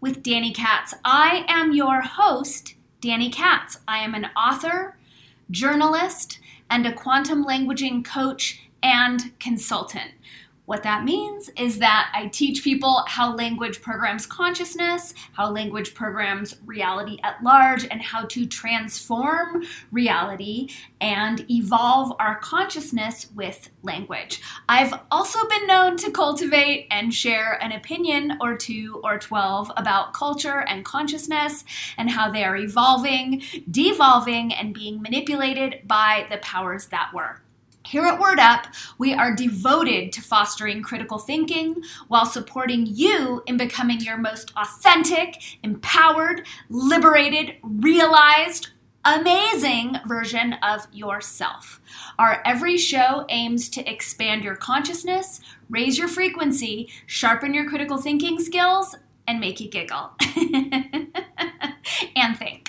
with Dani Katz. I am your host, Dani Katz. I am an author, journalist, and a quantum languaging coach and consultant. What that means is that I teach people how language programs consciousness, how language programs reality at large, and how to transform reality and evolve our consciousness with language. I've also been known to cultivate and share an opinion or two or 12 about culture and consciousness and how they are evolving, devolving, and being manipulated by the powers that were. Here at Word Up, we are devoted to fostering critical thinking while supporting you in becoming your most authentic, empowered, liberated, realized, amazing version of yourself. Our every show aims to expand your consciousness, raise your frequency, sharpen your critical thinking skills, and make you giggle and think.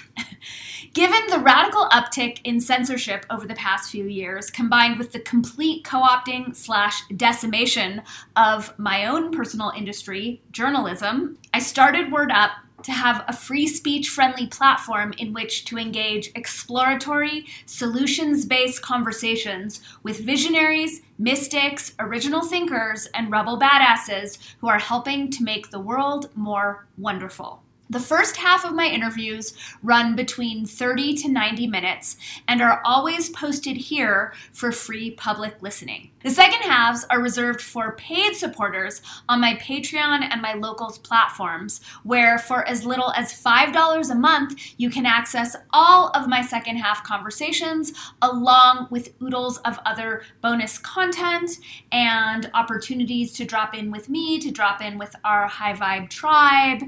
Given the radical uptick in censorship over the past few years, combined with the complete co opting slash decimation of my own personal industry, journalism, I started Word Up to have a free speech friendly platform in which to engage exploratory, solutions based conversations with visionaries, mystics, original thinkers, and rebel badasses who are helping to make the world more wonderful. The first half of my interviews run between 30 to 90 minutes and are always posted here for free public listening. The second halves are reserved for paid supporters on my Patreon and my locals platforms, where for as little as $5 a month, you can access all of my second half conversations along with oodles of other bonus content and opportunities to drop in with me, to drop in with our high vibe tribe,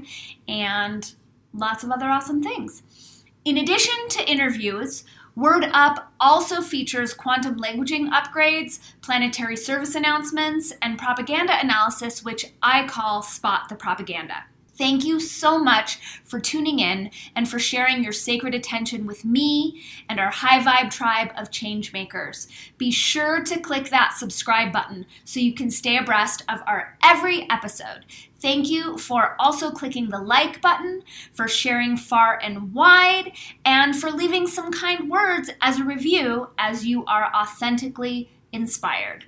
and and lots of other awesome things. In addition to interviews, Word Up also features quantum languaging upgrades, planetary service announcements, and propaganda analysis, which I call Spot the Propaganda. Thank you so much for tuning in and for sharing your sacred attention with me and our high vibe tribe of change makers. Be sure to click that subscribe button so you can stay abreast of our every episode. Thank you for also clicking the like button, for sharing far and wide, and for leaving some kind words as a review as you are authentically inspired.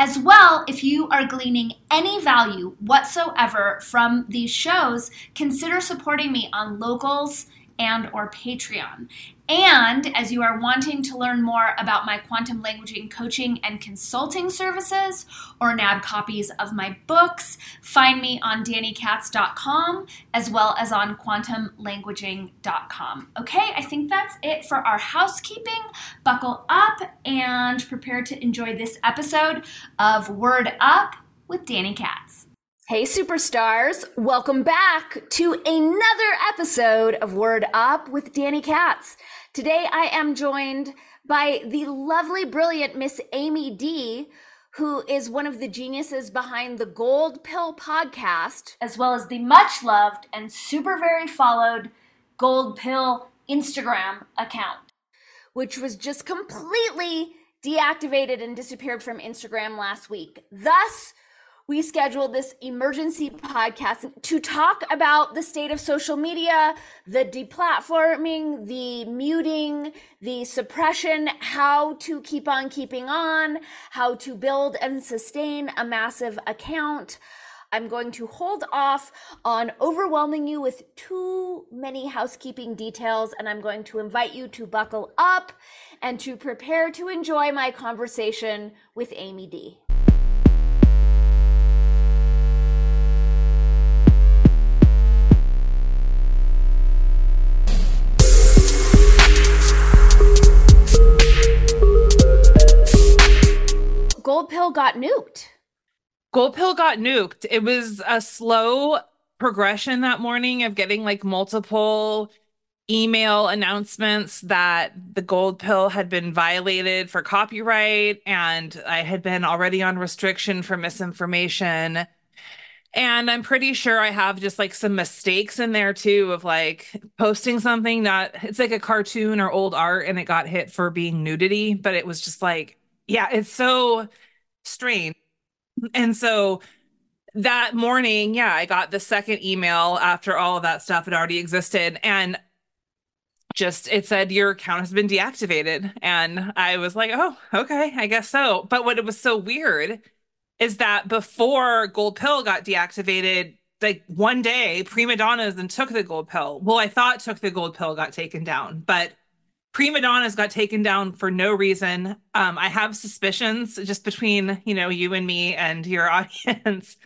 As well, if you are gleaning any value whatsoever from these shows, consider supporting me on Locals and or Patreon. And as you are wanting to learn more about my quantum languaging coaching and consulting services or nab copies of my books, find me on danikatz.com as well as on quantumlanguaging.com. Okay, I think that's it for our housekeeping. Buckle up and prepare to enjoy this episode of Word Up with Dani Katz. Hey, superstars, welcome back to another episode of Word Up with Dani Katz. Today I am joined by the lovely, brilliant Miss Amy Dee, who is one of the geniuses behind the Gold Pill podcast, as well as the much loved and super very followed Gold Pill Instagram account, which was just completely deactivated and disappeared from Instagram last week. Thus, we scheduled this emergency podcast to talk about the state of social media, the deplatforming, the muting, the suppression, how to keep on keeping on, how to build and sustain a massive account. I'm going to hold off on overwhelming you with too many housekeeping details, and I'm going to invite you to buckle up and to prepare to enjoy my conversation with Amy Dee. Gold Pill got nuked. Gold Pill got nuked. It was a slow progression that morning of getting like multiple email announcements that the gold pill had been violated for copyright and I had been already on restriction for misinformation. And I'm pretty sure I have just like some mistakes in there too of like posting something not it's like a cartoon or old art and it got hit for being nudity, but it was just like, yeah, it's so strange. And so that morning, yeah, I got the second email after all of that stuff had already existed. And just it said your account has been deactivated. And I was like, oh, okay, I guess so. But what it was so weird is that before Gold Pill got deactivated, like one day, Primadonnas and took the gold pill. Well, I thought took the gold pill got taken down, but Primadonnas got taken down for no reason. Um, I have suspicions just between you know you and me and your audience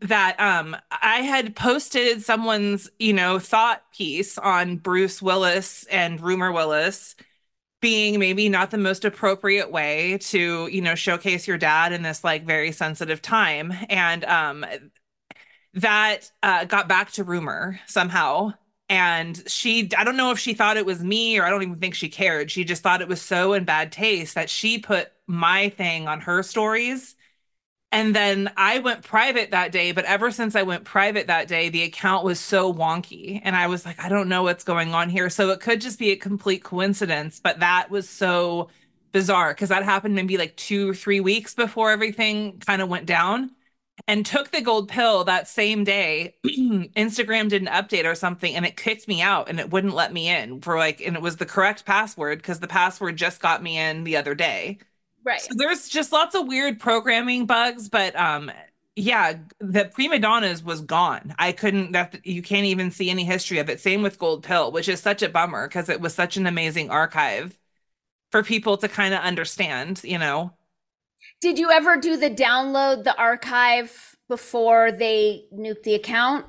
that um I had posted someone's, you know, thought piece on Bruce Willis and Rumer Willis being maybe not the most appropriate way to, you know, showcase your dad in this like very sensitive time. And um that uh got back to Rumer somehow. And she, I don't know if she thought it was me or I don't even think she cared. She just thought it was so in bad taste that she put my thing on her stories and then I went private that day, but ever since I went private that day, the account was so wonky. And I was like, I don't know what's going on here. So it could just be a complete coincidence, but that was so bizarre because that happened maybe like two or three weeks before everything kind of went down and took the gold pill that same day. Instagram did an update or something and it kicked me out and it wouldn't let me in for like, and it was the correct password because the password just got me in the other day. Right. So there's just lots of weird programming bugs, but um yeah, the prima donnas was gone. I couldn't that you can't even see any history of it. Same with Gold Pill, which is such a bummer because it was such an amazing archive for people to kind of understand, you know. Did you ever do the download the archive before they nuked the account?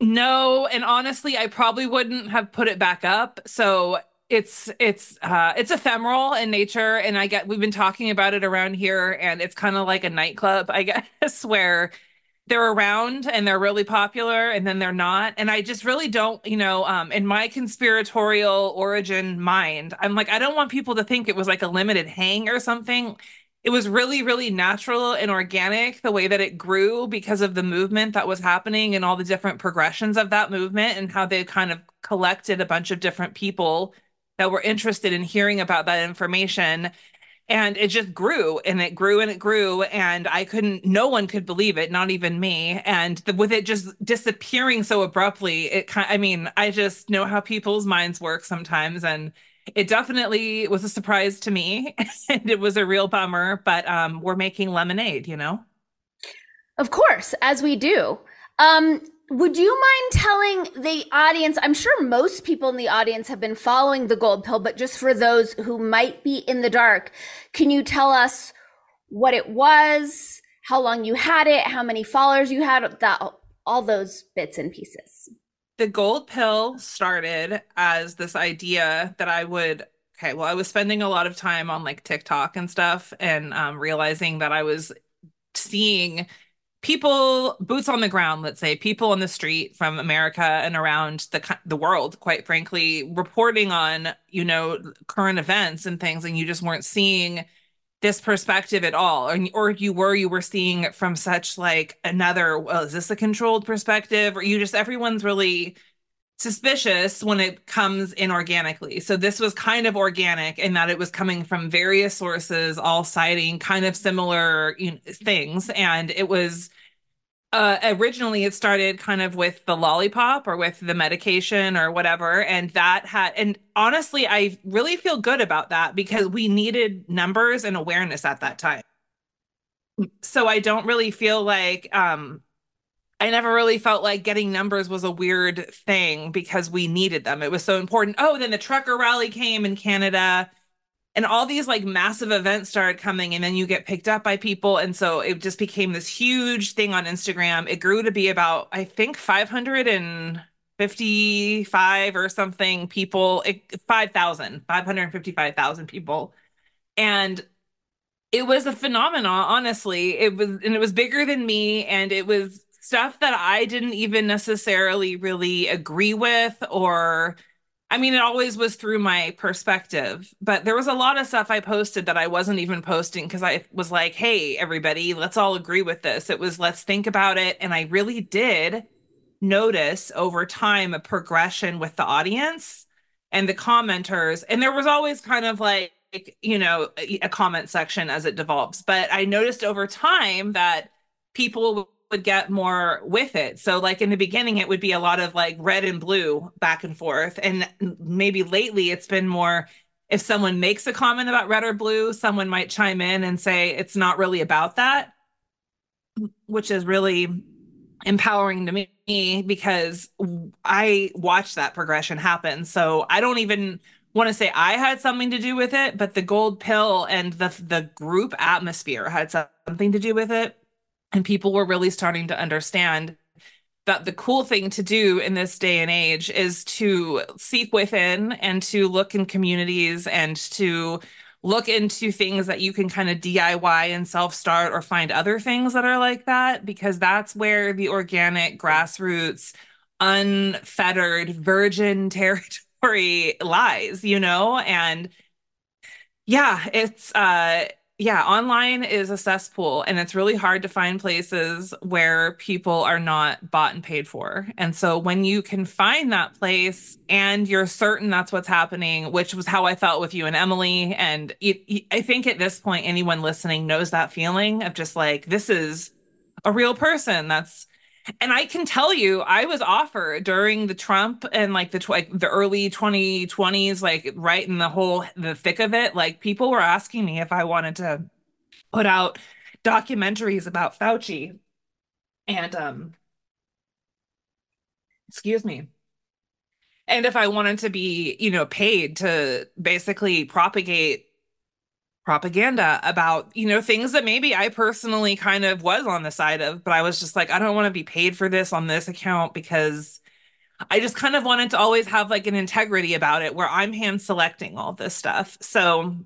No, and honestly, I probably wouldn't have put it back up. So it's it's uh it's ephemeral in nature and i get we've been talking about it around here and it's kind of like a nightclub i guess where they're around and they're really popular and then they're not and i just really don't you know um in my conspiratorial origin mind i'm like i don't want people to think it was like a limited hang or something it was really really natural and organic the way that it grew because of the movement that was happening and all the different progressions of that movement and how they kind of collected a bunch of different people that were interested in hearing about that information. And it just grew and it grew and it grew and i couldn't no one could believe it not even me. And the, with it just disappearing so abruptly it kind i mean i just know how people's minds work sometimes and it definitely was a surprise to me and it was a real bummer but um we're making lemonade you know of course as we do um would you mind telling the audience? I'm sure most people in the audience have been following the gold pill, but just for those who might be in the dark, can you tell us what it was, how long you had it, how many followers you had, that all those bits and pieces? The gold pill started as this idea that I would okay, well, I was spending a lot of time on like TikTok and stuff and um, realizing that I was seeing people boots on the ground let's say people on the street from america and around the the world quite frankly reporting on you know current events and things and you just weren't seeing this perspective at all or, or you were you were seeing it from such like another well is this a controlled perspective or you just everyone's really suspicious when it comes inorganically. So this was kind of organic in that it was coming from various sources, all citing kind of similar you know, things. And it was uh, originally it started kind of with the lollipop or with the medication or whatever. And that had, and honestly, I really feel good about that because we needed numbers and awareness at that time. So I don't really feel like, um, I never really felt like getting numbers was a weird thing because we needed them. It was so important. Oh, then the trucker rally came in Canada and all these like massive events started coming and then you get picked up by people and so it just became this huge thing on Instagram. It grew to be about I think 555 or something people, 5,000, 555,000 people. And it was a phenomenon honestly. It was and it was bigger than me and it was stuff that I didn't even necessarily really agree with or I mean, it always was through my perspective, but there was a lot of stuff I posted that I wasn't even posting because I was like, hey, everybody, let's all agree with this. It was, let's think about it. And I really did notice over time a progression with the audience and the commenters. And there was always kind of like, you know, a comment section as it develops. But I noticed over time that people would get more with it. So like in the beginning it would be a lot of like red and blue back and forth and maybe lately it's been more if someone makes a comment about red or blue, someone might chime in and say it's not really about that, which is really empowering to me because I watched that progression happen. So I don't even want to say I had something to do with it, but the gold pill and the the group atmosphere had something to do with it. And people were really starting to understand that the cool thing to do in this day and age is to seek within and to look in communities and to look into things that you can kind of DIY and self start or find other things that are like that, because that's where the organic, grassroots, unfettered, virgin territory lies, you know? And yeah, it's, uh, yeah, online is a cesspool and it's really hard to find places where people are not bought and paid for. And so when you can find that place and you're certain that's what's happening, which was how I felt with you and Emily. And it, it, I think at this point, anyone listening knows that feeling of just like, this is a real person that's and I can tell you, I was offered during the Trump and like the tw- like the early 2020s, like right in the whole the thick of it. Like people were asking me if I wanted to put out documentaries about Fauci, and um, excuse me, and if I wanted to be, you know, paid to basically propagate propaganda about you know things that maybe I personally kind of was on the side of but I was just like I don't want to be paid for this on this account because I just kind of wanted to always have like an integrity about it where I'm hand selecting all this stuff. So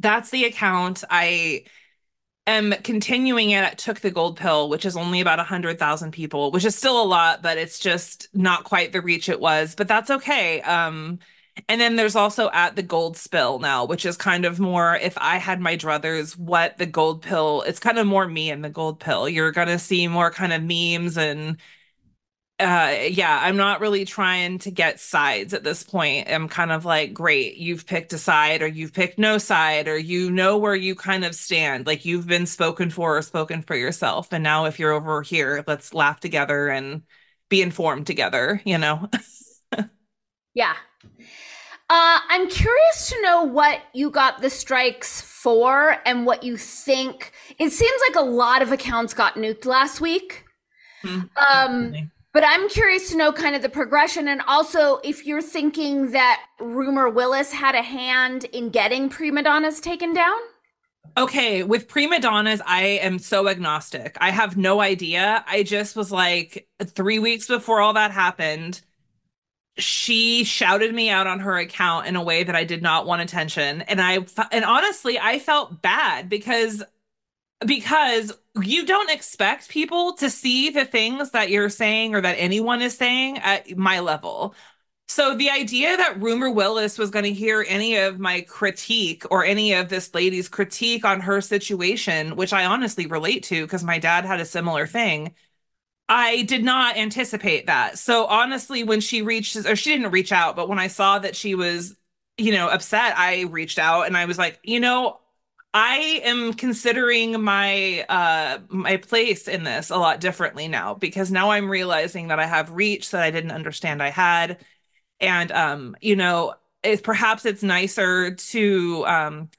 that's the account. I am continuing it. At took the gold pill which is only about 100,000 people which is still a lot but it's just not quite the reach it was but that's okay. Um and then there's also at the gold spill now, which is kind of more if I had my druthers, what the gold pill, it's kind of more me and the gold pill. You're going to see more kind of memes and uh yeah, I'm not really trying to get sides at this point. I'm kind of like, great, you've picked a side or you've picked no side or you know where you kind of stand. Like you've been spoken for or spoken for yourself. And now if you're over here, let's laugh together and be informed together, you know? yeah, uh, I'm curious to know what you got the strikes for and what you think. It seems like a lot of accounts got nuked last week. Mm-hmm. Um, but I'm curious to know kind of the progression and also if you're thinking that Rumer Willis had a hand in getting prima donnas taken down. Okay, with prima donnas, I am so agnostic. I have no idea. I just was like, three weeks before all that happened, she shouted me out on her account in a way that I did not want attention and I and honestly I felt bad because because you don't expect people to see the things that you're saying or that anyone is saying at my level. So the idea that Rumer Willis was going to hear any of my critique or any of this lady's critique on her situation, which I honestly relate to because my dad had a similar thing, I did not anticipate that. So honestly, when she reached, or she didn't reach out, but when I saw that she was, you know, upset, I reached out and I was like, you know, I am considering my uh my place in this a lot differently now because now I'm realizing that I have reach that I didn't understand I had. And um, you know, it, perhaps it's nicer to um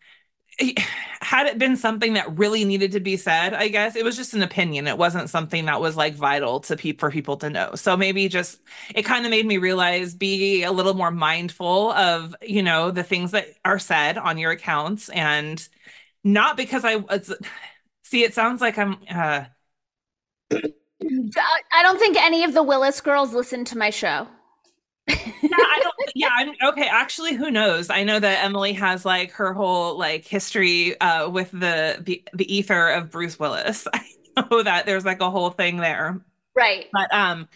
had it been something that really needed to be said, I guess it was just an opinion. It wasn't something that was like vital to pe- for people to know. So maybe just it kind of made me realize be a little more mindful of, you know, the things that are said on your accounts and not because I was see it sounds like I'm uh I don't think any of the Willis girls listen to my show yeah, I don't. Yeah, I'm okay. Actually, who knows? I know that Emily has like her whole like history uh, with the, the the ether of Bruce Willis. I know that there's like a whole thing there, right? But um,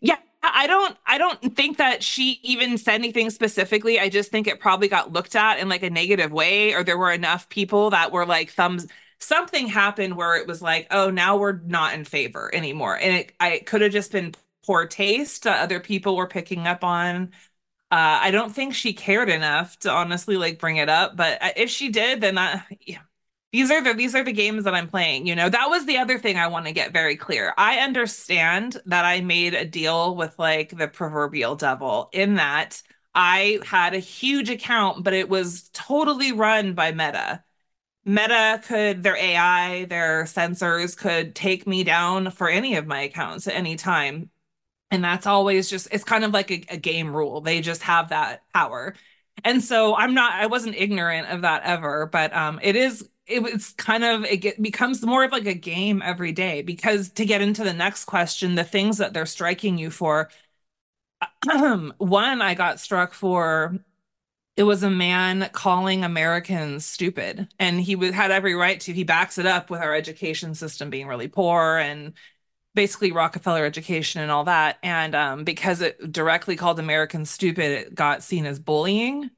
yeah, I don't. I don't think that she even said anything specifically. I just think it probably got looked at in like a negative way, or there were enough people that were like thumbs something happened where it was like, oh, now we're not in favor anymore. And it I could have just been poor taste other people were picking up on. Uh, I don't think she cared enough to honestly like bring it up, but uh, if she did, then that, yeah, these are the these are the games that I'm playing. You know, that was the other thing I want to get very clear. I understand that I made a deal with like the proverbial devil in that I had a huge account, but it was totally run by Meta. Meta could, their AI, their sensors could take me down for any of my accounts at any time. And that's always just, it's kind of like a, a game rule. They just have that power. And so I'm not, I wasn't ignorant of that ever, but um, it is it was kind of it get, becomes more of like a game every day because to get into the next question the things that they're striking you for one i got struck for it was a man calling americans stupid and he would, had every right to he backs it up with our education system being really poor and basically rockefeller education and all that and um, because it directly called americans stupid it got seen as bullying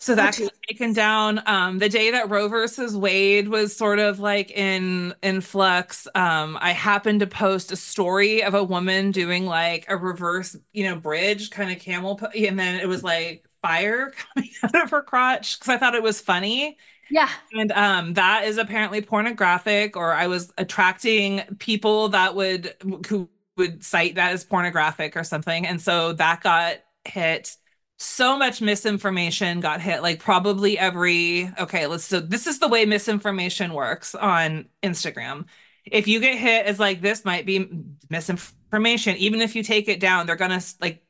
so that got taken down. Um, the day that Roe versus Wade was sort of like in in flux, um, I happened to post a story of a woman doing like a reverse, you know, bridge kind of camel, po- and then it was like fire coming out of her crotch because I thought it was funny. Yeah. And um, that is apparently pornographic, or I was attracting people that would who would cite that as pornographic or something, and so that got hit. So much misinformation got hit like probably every okay let's so this is the way misinformation works on instagram. If you get hit as like this might be misinformation. Even if you take it down they're gonna like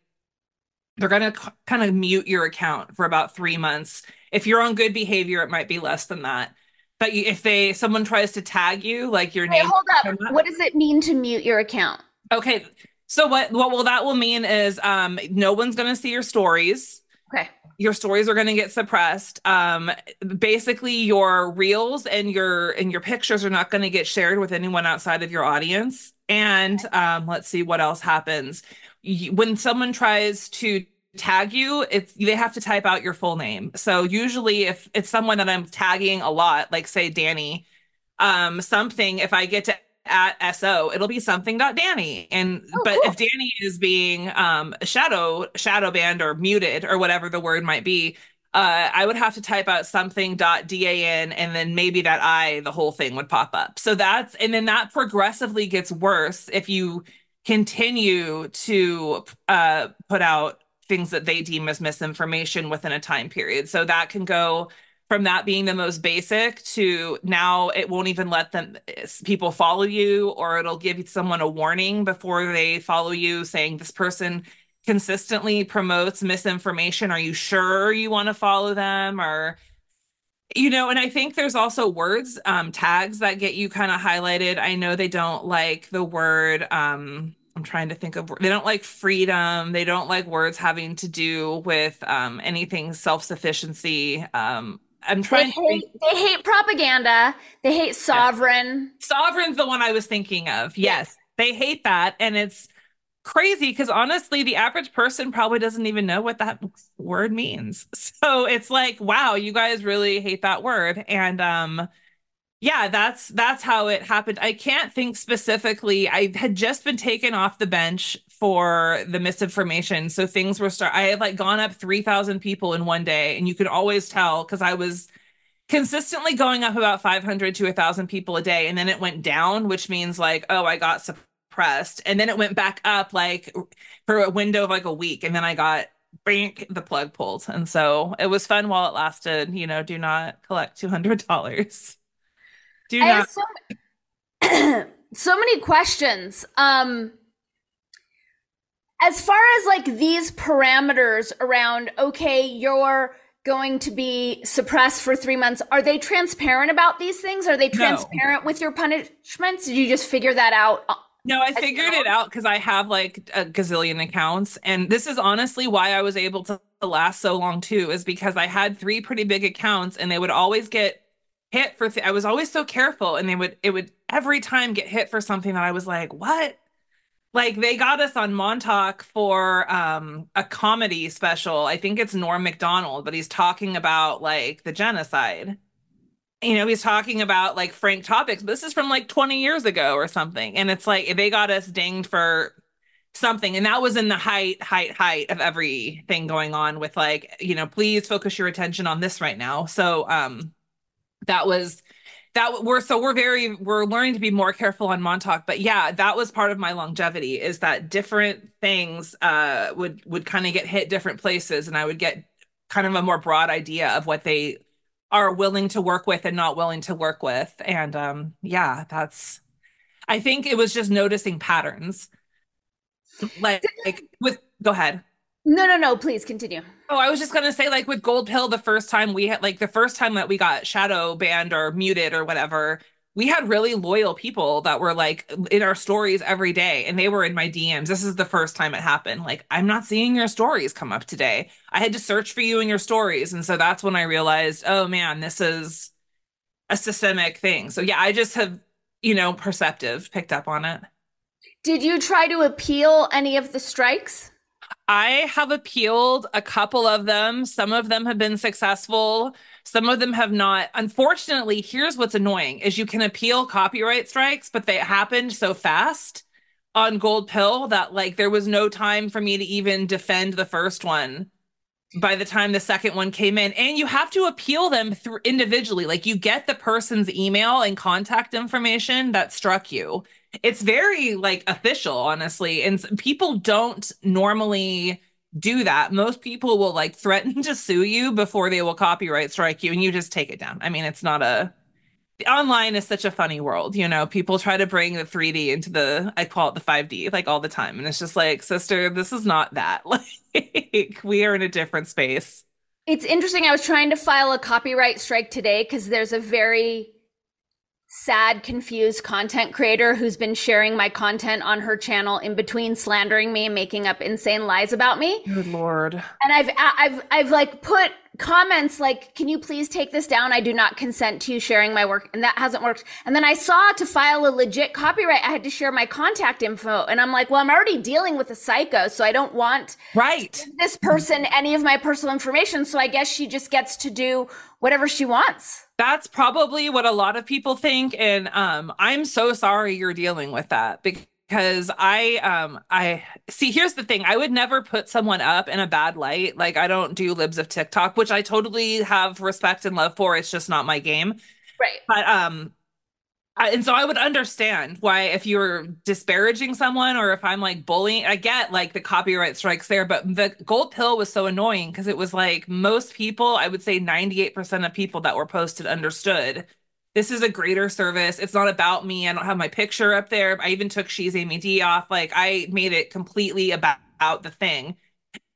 they're gonna kind of mute your account for about three months if you're on good behavior it might be less than that but if they someone tries to tag you like your name hold up what does it mean to mute your account okay so what what will that will mean is um no one's going to see your stories. Okay. Your stories are going to get suppressed. Um basically your reels and your and your pictures are not going to get shared with anyone outside of your audience. And um let's see what else happens. When someone tries to tag you, it's they have to type out your full name. So usually if it's someone that I'm tagging a lot, like say Dani, um something if I get to at SO, it'll be something dot Dani. And oh, but cool. if Danny is being um shadow shadow banned or muted or whatever the word might be, uh, I would have to type out something dot .dan and then maybe that I, the whole thing would pop up. So that's and then that progressively gets worse if you continue to uh, put out things that they deem as misinformation within a time period. So that can go from that being the most basic to now it won't even let them people follow you or it'll give someone a warning before they follow you saying this person consistently promotes misinformation. Are you sure you want to follow them? Or you know and i think there's also words um, tags that get you kind of highlighted. I know they don't like the word um, I'm trying to think of they don't like freedom. They don't like words having to do with um, anything self-sufficiency. Um, I'm trying. They hate, they hate propaganda. They hate sovereign. Yeah. Sovereign's the one I was thinking of. Yes, they hate that, and it's crazy because honestly, the average person probably doesn't even know what that word means. So it's like, wow, you guys really hate that word, and um, yeah, that's that's how it happened. I can't think specifically. I had just been taken off the bench for the misinformation. So things were start I had like gone up 3,000 people in one day and you could always tell cuz I was consistently going up about 500 to 1,000 people a day and then it went down, which means like, oh, I got suppressed. And then it went back up like for a window of like a week and then I got bank the plug pulled. And so it was fun while it lasted, you know, do not collect $200. Do not so, so many questions. Um as far as like these parameters around okay you're going to be suppressed for three months are they transparent about these things are they transparent no. with your punishments did you just figure that out no i figured it out because i have like a gazillion accounts and this is honestly why i was able to last so long too is because i had three pretty big accounts and they would always get hit for th- i was always so careful and they would it would every time get hit for something that i was like what like they got us on Montauk for um a comedy special. I think it's Norm Macdonald, but he's talking about like the genocide. You know, he's talking about like frank topics. but This is from like 20 years ago or something. And it's like they got us dinged for something. And that was in the height, height, height of everything going on with like, you know, please focus your attention on this right now. So um that was that we're so we're very we're learning to be more careful on Montauk. But yeah, that was part of my longevity is that different things uh would would kind of get hit different places and I would get kind of a more broad idea of what they are willing to work with and not willing to work with. And um yeah, that's I think it was just noticing patterns. Like, like with go ahead. No, no, no, please continue. Oh, I was just gonna say, like with Gold Pill, the first time we had like the first time that we got shadow banned or muted or whatever, we had really loyal people that were like in our stories every day and they were in my DMs. This is the first time it happened. Like, I'm not seeing your stories come up today. I had to search for you in your stories. And so that's when I realized, oh man, this is a systemic thing. So yeah, I just have, you know, perceptive picked up on it. Did you try to appeal any of the strikes? I have appealed a couple of them. Some of them have been successful. Some of them have not. Unfortunately, here's what's annoying is you can appeal copyright strikes, but they happened so fast on Gold Pill that like there was no time for me to even defend the first one by the time the second one came in. And you have to appeal them through individually. Like you get the person's email and contact information that struck you it's very like official honestly and people don't normally do that. Most people will like threaten to sue you before they will copyright strike you and you just take it down. I mean it's not a online is such a funny world you know? People try to bring the 3d into the i call it the 5d like all the time and it's just like sister this is not that. Like we are in a different space. It's interesting i was trying to file a copyright strike today because there's a very sad, confused content creator who's been sharing my content on her channel in between slandering me and making up insane lies about me. Good lord. And I've I've I've like put comments like, can you please take this down? I do not consent to you sharing my work. And that hasn't worked. And then I saw to file a legit copyright, I had to share my contact info. And I'm like, well, I'm already dealing with a psycho. So I don't want right this person any of my personal information. So I guess she just gets to do whatever she wants. That's probably what a lot of people think. And um, I'm so sorry you're dealing with that because I um I see here's the thing I would never put someone up in a bad light like I don't do libs of TikTok which I totally have respect and love for it's just not my game right but um I, and so I would understand why if you're disparaging someone or if I'm like bullying I get like the copyright strikes there but the gold pill was so annoying because it was like most people I would say 98% of people that were posted understood this is a greater service. It's not about me. I don't have my picture up there. I even took She's Amy Dee off. Like I made it completely about, about the thing.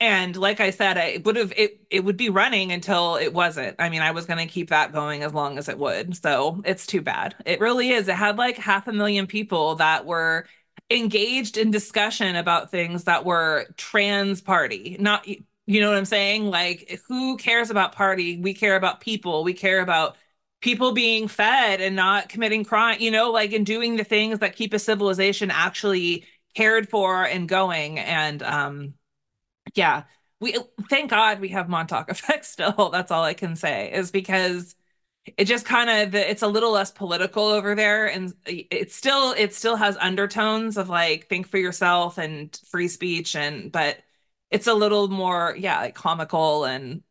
And like I said, I would have it it would be running until it wasn't. I mean, I was gonna keep that going as long as it would. So it's too bad. It really is. It had like half a million people that were engaged in discussion about things that were trans party, not you know what I'm saying? Like, who cares about party? We care about people. We care about people being fed and not committing crime, you know, like and doing the things that keep a civilization actually cared for and going. And um yeah, we thank God we have Montauk effect still. That's all I can say is because it just kind of it's a little less political over there and it still it still has undertones of like think for yourself and free speech and but it's a little more yeah like comical and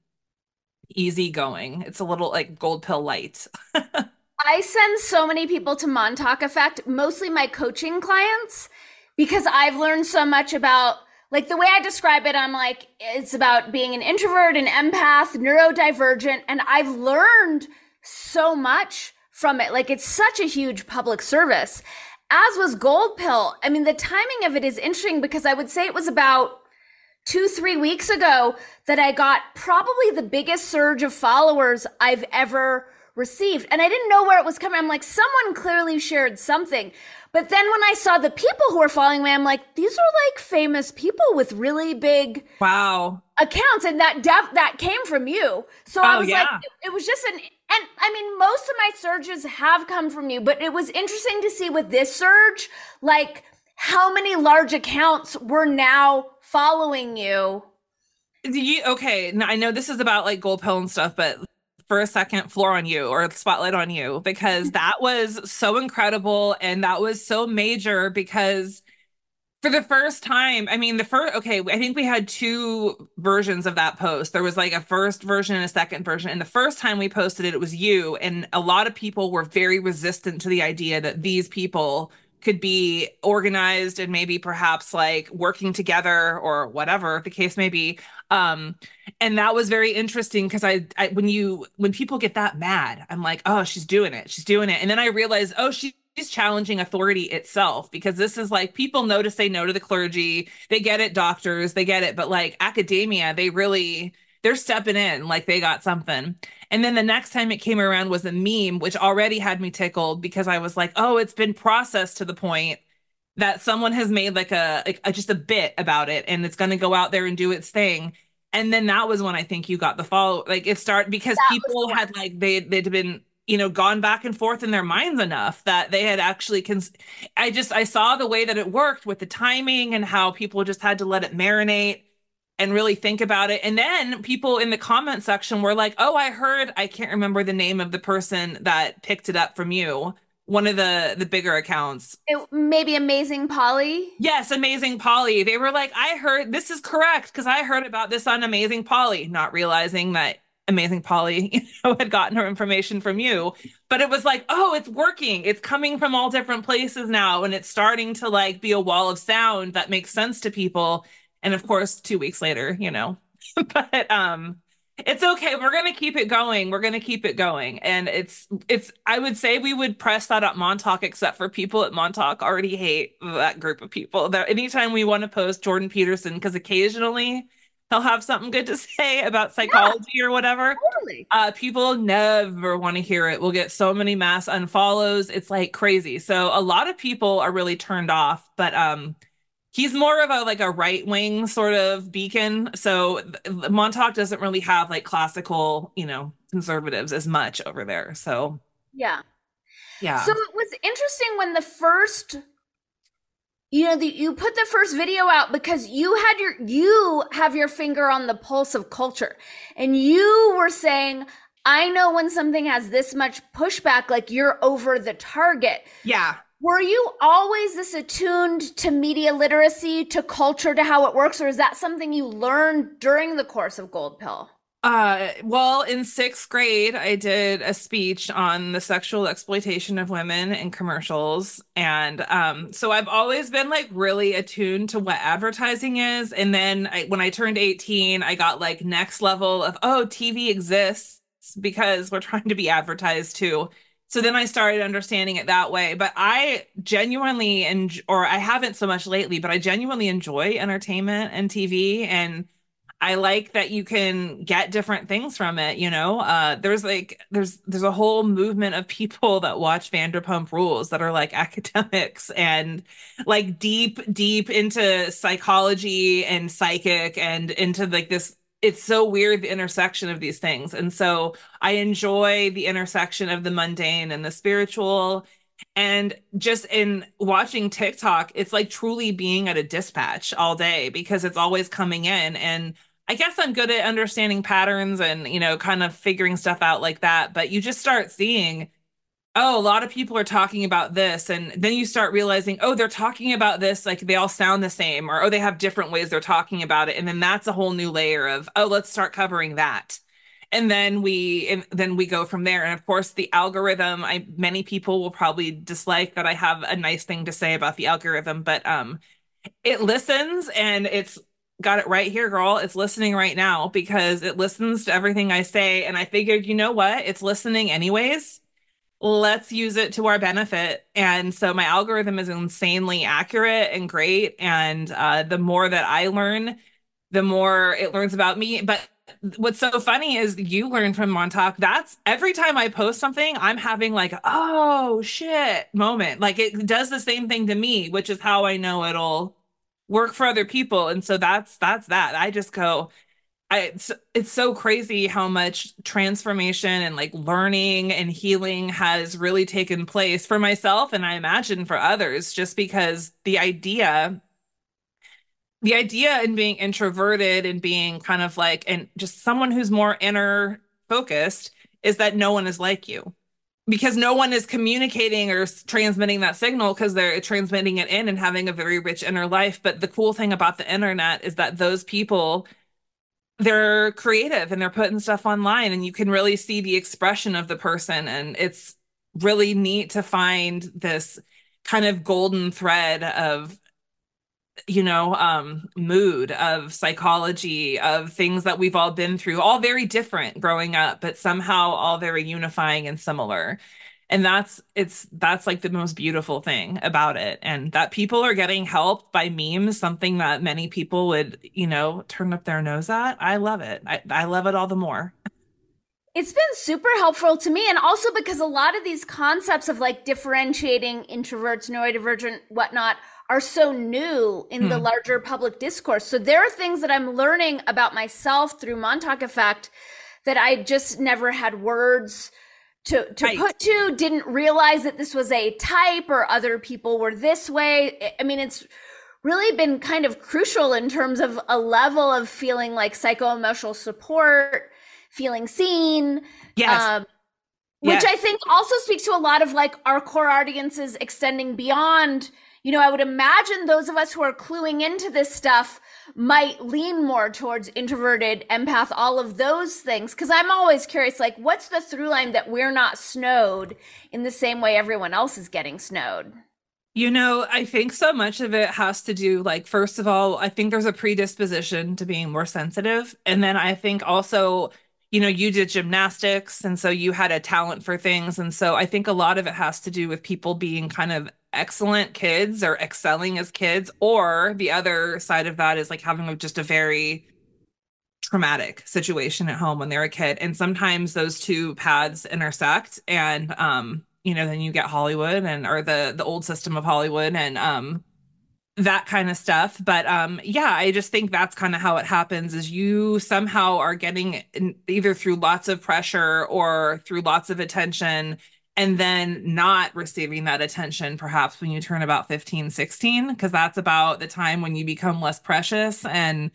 easygoing. It's a little like gold pill light. I send so many people to Montauk Effect, mostly my coaching clients, because I've learned so much about like the way I describe it, I'm like, it's about being an introvert, an empath, neurodivergent, and I've learned so much from it. Like it's such a huge public service. As was Gold Pill. I mean, the timing of it is interesting because I would say it was about two, three weeks ago that I got probably the biggest surge of followers I've ever received. And I didn't know where it was coming. I'm like, someone clearly shared something. But then when I saw the people who were following me, I'm like, these are like famous people with really big wow accounts, and that def- that came from you. So oh, I was yeah. like, it, it was just an and I mean, most of my surges have come from you, but it was interesting to see with this surge, like how many large accounts were now following you. you okay, I know this is about like gold pill and stuff, but for a second, floor on you or spotlight on you because that was so incredible and that was so major because For the first time, I mean, the first, okay, I think we had two versions of that post. There was like a first version and a second version. And the first time we posted it, it was you. And a lot of people were very resistant to the idea that these people could be organized and maybe perhaps like working together or whatever the case may be. Um, and that was very interesting because I, I, when you, when people get that mad, I'm like, oh, she's doing it. She's doing it. And then I realized, oh, she, she's challenging authority itself because this is like people know to say no to the clergy. They get it, doctors, they get it, but like academia, they really they're stepping in like they got something. And then the next time it came around was a meme, which already had me tickled because I was like, oh, it's been processed to the point that someone has made like a, like a just a bit about it and it's going to go out there and do its thing. And then that was when I think you got the follow. Like it started because that people had like they they'd been you know gone back and forth in their minds enough that they had actually cons- i just i saw the way that it worked with the timing and how people just had to let it marinate and really think about it and then people in the comment section were like oh i heard i can't remember the name of the person that picked it up from you one of the the bigger accounts it, maybe amazing polly yes amazing polly they were like i heard this is correct because i heard about this on amazing polly not realizing that amazing Polly, you know, had gotten her information from you. But it was like, oh, it's working. It's coming from all different places now. And it's starting to like be a wall of sound that makes sense to people. And of course, two weeks later, you know. but um it's okay. We're gonna keep it going. We're gonna keep it going. And it's it's I would say we would press that at Montauk, except for people at Montauk already hate that group of people. That anytime we want to post Jordan Peterson, because occasionally he'll have something good to say about psychology yeah, or whatever. Totally. Uh, people never want to hear it. We'll get so many mass unfollows. It's like crazy. So a lot of people are really turned off, but um he's more of a like a right wing sort of beacon. So Montauk doesn't really have like classical, you know, conservatives as much over there. So yeah. Yeah. So it was interesting when the first you know the, you put the first video out because you had your you have your finger on the pulse of culture and you were saying i know when something has this much pushback like you're over the target yeah were you always this attuned to media literacy to culture to how it works or is that something you learned during the course of gold pill uh, well, in sixth grade, I did a speech on the sexual exploitation of women in commercials. And um, so I've always been like really attuned to what advertising is. And then I, when I turned 18, I got like next level of, oh, TV exists because we're trying to be advertised to. So then I started understanding it that way. But I genuinely, and or I haven't so much lately, but I genuinely enjoy entertainment and TV and I like that you can get different things from it, you know. Uh there's like there's there's a whole movement of people that watch Vanderpump Rules that are like academics and like deep deep into psychology and psychic and into like this it's so weird the intersection of these things. And so I enjoy the intersection of the mundane and the spiritual and just in watching TikTok, it's like truly being at a dispatch all day because it's always coming in and I guess I'm good at understanding patterns and, you know, kind of figuring stuff out like that. But you just start seeing, oh, a lot of people are talking about this. And then you start realizing, oh, they're talking about this, like they all sound the same, or oh, they have different ways they're talking about it. And then that's a whole new layer of, oh, let's start covering that. And then we and then we go from there. And of course, the algorithm, I many people will probably dislike that I have a nice thing to say about the algorithm, but um it listens and it's got it right here, girl. It's listening right now because it listens to everything I say. And I figured, you know what? It's listening anyways. Let's use it to our benefit. And so my algorithm is insanely accurate and great. And uh, the more that I learn, the more it learns about me. But what's so funny is you learn from Montauk. That's every time I post something, I'm having like, oh shit moment. Like it does the same thing to me, which is how I know it'll work for other people and so that's that's that i just go I, it's, it's so crazy how much transformation and like learning and healing has really taken place for myself and I imagine for others just because the idea the idea in being introverted and being kind of like and just someone who's more inner focused is that no one is like you because no one is communicating or transmitting that signal because they're transmitting it in and having a very rich inner life. But the cool thing about the internet is that those people, they're creative and they're putting stuff online and you can really see the expression of the person. And it's really neat to find this kind of golden thread of you know um mood of psychology of things that we've all been through all very different growing up but somehow all very unifying and similar and that's it's that's like the most beautiful thing about it and that people are getting help by memes something that many people would you know turn up their nose at i love it i, I love it all the more it's been super helpful to me and also because a lot of these concepts of like differentiating introverts neurodivergent whatnot are so new in hmm. the larger public discourse. So there are things that I'm learning about myself through Montauk effect that I just never had words to to right. put to, didn't realize that this was a type or other people were this way. I mean, it's really been kind of crucial in terms of a level of feeling like psycho-emotional support, feeling seen. Yes. Um, which yes. I think also speaks to a lot of like our core audiences extending beyond you know, I would imagine those of us who are cluing into this stuff might lean more towards introverted, empath, all of those things. Cause I'm always curious, like, what's the through line that we're not snowed in the same way everyone else is getting snowed? You know, I think so much of it has to do, like, first of all, I think there's a predisposition to being more sensitive. And then I think also, you know, you did gymnastics. And so you had a talent for things. And so I think a lot of it has to do with people being kind of excellent kids or excelling as kids or the other side of that is like having just a very traumatic situation at home when they're a kid. And sometimes those two paths intersect and um you know then you get hollywood and or the the old system of hollywood and um that kind of stuff. But um yeah i just think that's kind of how it happens is you somehow are getting either through lots of pressure or through lots of attention and then not receiving that attention perhaps when you turn about 15 16 because that's about the time when you become less precious and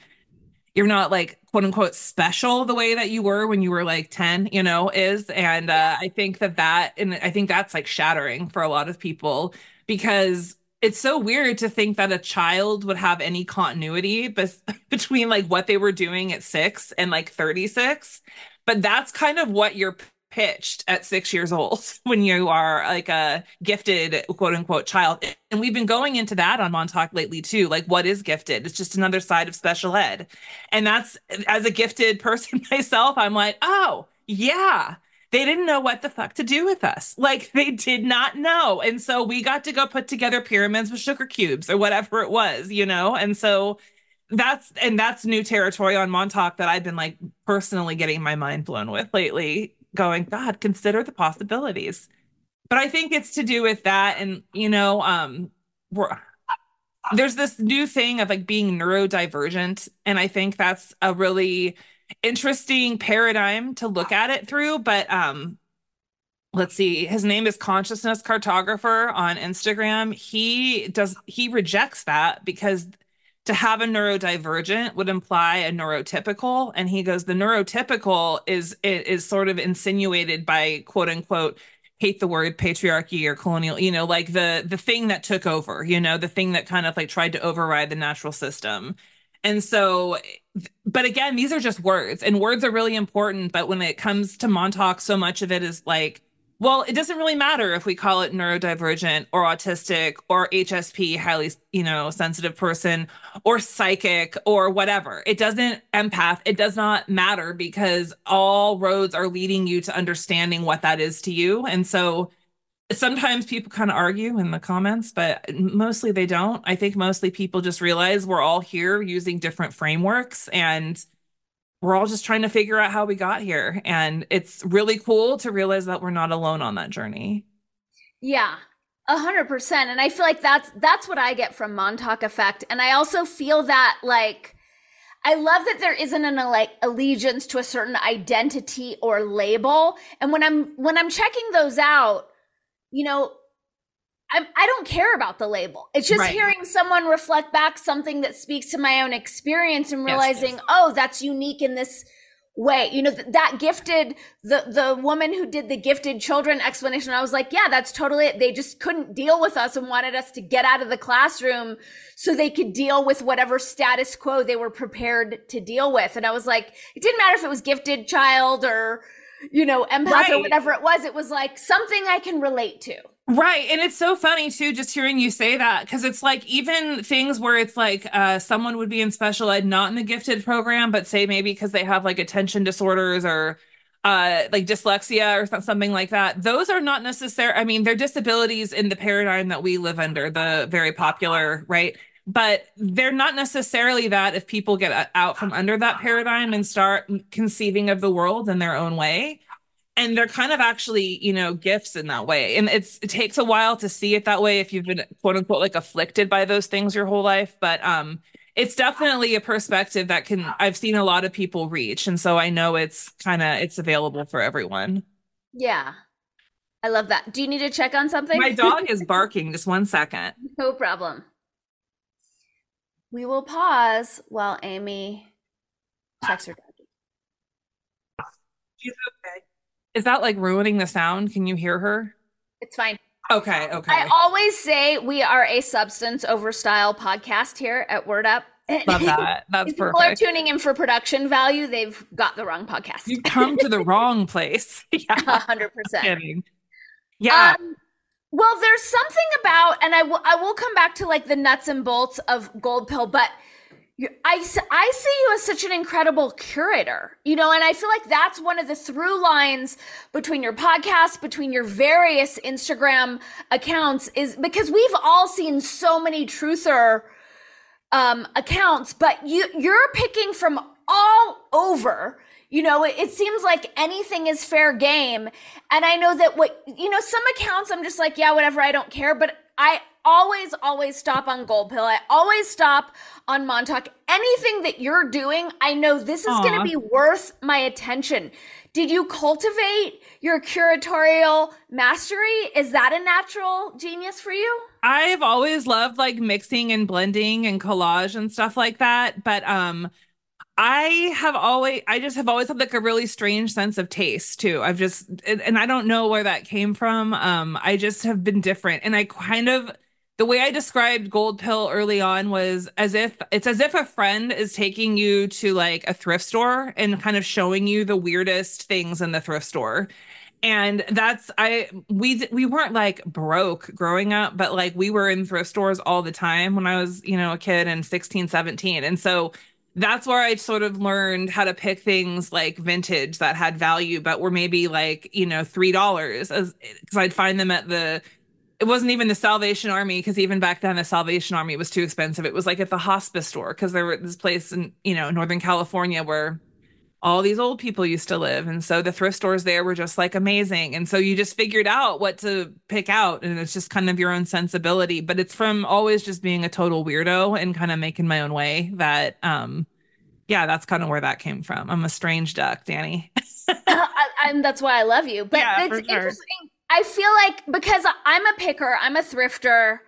you're not like quote unquote special the way that you were when you were like 10 you know is. And uh, i think that that and i think that's like shattering for a lot of people because it's so weird to think that a child would have any continuity bes- between like what they were doing at 6 and like 36 but that's kind of what you're pitched at six years old when you are like a gifted quote unquote child. And we've been going into that on Montauk lately too. Like, what is gifted? It's just another side of special ed. And that's as a gifted person myself, I'm like, oh, yeah. They didn't know what the fuck to do with us. Like they did not know. And so we got to go put together pyramids with sugar cubes or whatever it was, you know? And so that's and that's new territory on Montauk that I've been like personally getting my mind blown with lately going, God, consider the possibilities. But I think it's to do with that. And, you know, um, we're, there's this new thing of like being neurodivergent. And I think that's a really interesting paradigm to look at it through. But um, let's see, his name is Consciousness Cartographer on Instagram. He does, he rejects that because to have a neurodivergent would imply a neurotypical. And he goes the neurotypical is is sort of insinuated by quote unquote hate the word patriarchy or colonial you know like the the thing that took over you know the thing that kind of like tried to override the natural system. And so but again these are just words and words are really important. But when it comes to montauk so much of it is like well, it doesn't really matter if we call it neurodivergent or autistic or HSP, highly, you know, sensitive person or psychic or whatever. It doesn't empath. It does not matter because all roads are leading you to understanding what that is to you. And so sometimes people kind of argue in the comments, but mostly they don't. I think mostly people just realize we're all here using different frameworks and we're all just trying to figure out how we got here. And it's really cool to realize that we're not alone on that journey. Yeah. A hundred percent. And I feel like that's that's what I get from Montauk effect. And I also feel that like I love that there isn't an uh, like allegiance to a certain identity or label. And when I'm when I'm checking those out, you know, I'm, I don't care about the label. It's just right. hearing someone reflect back something that speaks to my own experience and realizing, yes, yes. oh, that's unique in this way. You know, th- that gifted the the woman who did the gifted children explanation. I was like, yeah, that's totally it. They just couldn't deal with us and wanted us to get out of the classroom so they could deal with whatever status quo they were prepared to deal with. And I was like, it didn't matter if it was gifted child or you know, empath right. or whatever it was. It was like something I can relate to. Right. And it's so funny too, just hearing you say that, because it's like even things where it's like uh, someone would be in special ed, not in the gifted program, but say maybe because they have like attention disorders or uh, like dyslexia or something like that. Those are not necessary. I mean, they're disabilities in the paradigm that we live under, the very popular, right? But they're not necessarily that if people get out from under that paradigm and start conceiving of the world in their own way and they're kind of actually you know gifts in that way. And it's it takes a while to see it that way if you've been quote unquote like afflicted by those things your whole life. But um it's definitely a perspective that can i've seen a lot of people reach. And so i know it's kind of it's available for everyone. Yeah. I love that. Do you need to check on something? My dog is barking. Just one second. No problem. We will pause while amy checks her dog. She's okay is that like ruining the sound? Can you hear her? It's fine. Okay, okay. I always say we are a substance over style podcast here at Word Up. Love that. That's if perfect. People are tuning in for production value. They've got the wrong podcast. You've come to the wrong place. Yeah, hundred percent. Yeah. Um, well, there's something about, and I will, I will come back to like the nuts and bolts of Gold Pill, but I, I see you as such an incredible curator, you know, and I feel like that's one of the through lines between your podcast, between your various Instagram accounts is because we've all seen so many truther um, accounts, but you, you're picking from all over. You know, it, it seems like anything is fair game. And I know that what, you know, some accounts I'm just like, yeah, whatever, I don't care. But I always, always stop on Gold Pill. I always stop on Montauk. Anything that you're doing, I know this is going to be worth my attention. Did you cultivate your curatorial mastery? Is that a natural genius for you? I've always loved like mixing and blending and collage and stuff like that. But um I have always, I just have always had like a really strange sense of taste too. I've just, and I don't know where that came from. Um, I just have been different. And I kind of, the way I described Gold Pill early on was as if it's as if a friend is taking you to like a thrift store and kind of showing you the weirdest things in the thrift store. And that's I we we weren't like broke growing up, but like we were in thrift stores all the time when I was, you know, a kid and 16, 17. And so that's where I sort of learned how to pick things like vintage that had value, but were maybe like, you know, $3 as because I'd find them at the it wasn't even the Salvation Army because even back then the Salvation Army was too expensive. It was like at the hospice store because there was this place in you know Northern California where all these old people used to live, and so the thrift stores there were just like amazing. And so you just figured out what to pick out, and it's just kind of your own sensibility. But it's from always just being a total weirdo and kind of making my own way. That um, yeah, that's kind of where that came from. I'm a strange duck, Dani. uh, and that's why I love you. But yeah, it's sure. interesting I feel like because I'm a picker, I'm a thrifter,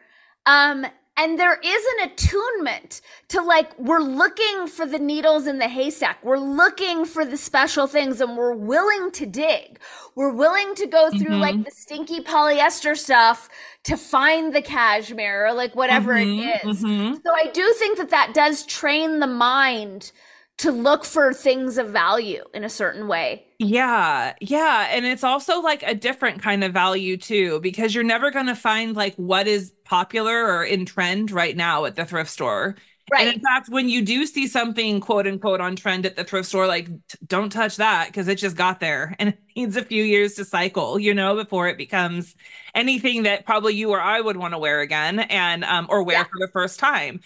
um, and there is an attunement to like we're looking for the needles in the haystack. We're looking for the special things and we're willing to dig. We're willing to go through mm-hmm. like the stinky polyester stuff to find the cashmere or like whatever mm-hmm, it is. Mm-hmm. So I do think that that does train the mind to look for things of value in a certain way. Yeah. Yeah. And it's also like a different kind of value too, because you're never going to find like what is popular or in trend right now at the thrift store. Right. And in fact, when you do see something quote unquote on trend at the thrift store, like don't touch that because it just got there and it needs a few years to cycle, you know, before it becomes anything that probably you or I would want to wear again and um or wear yeah. for the first time.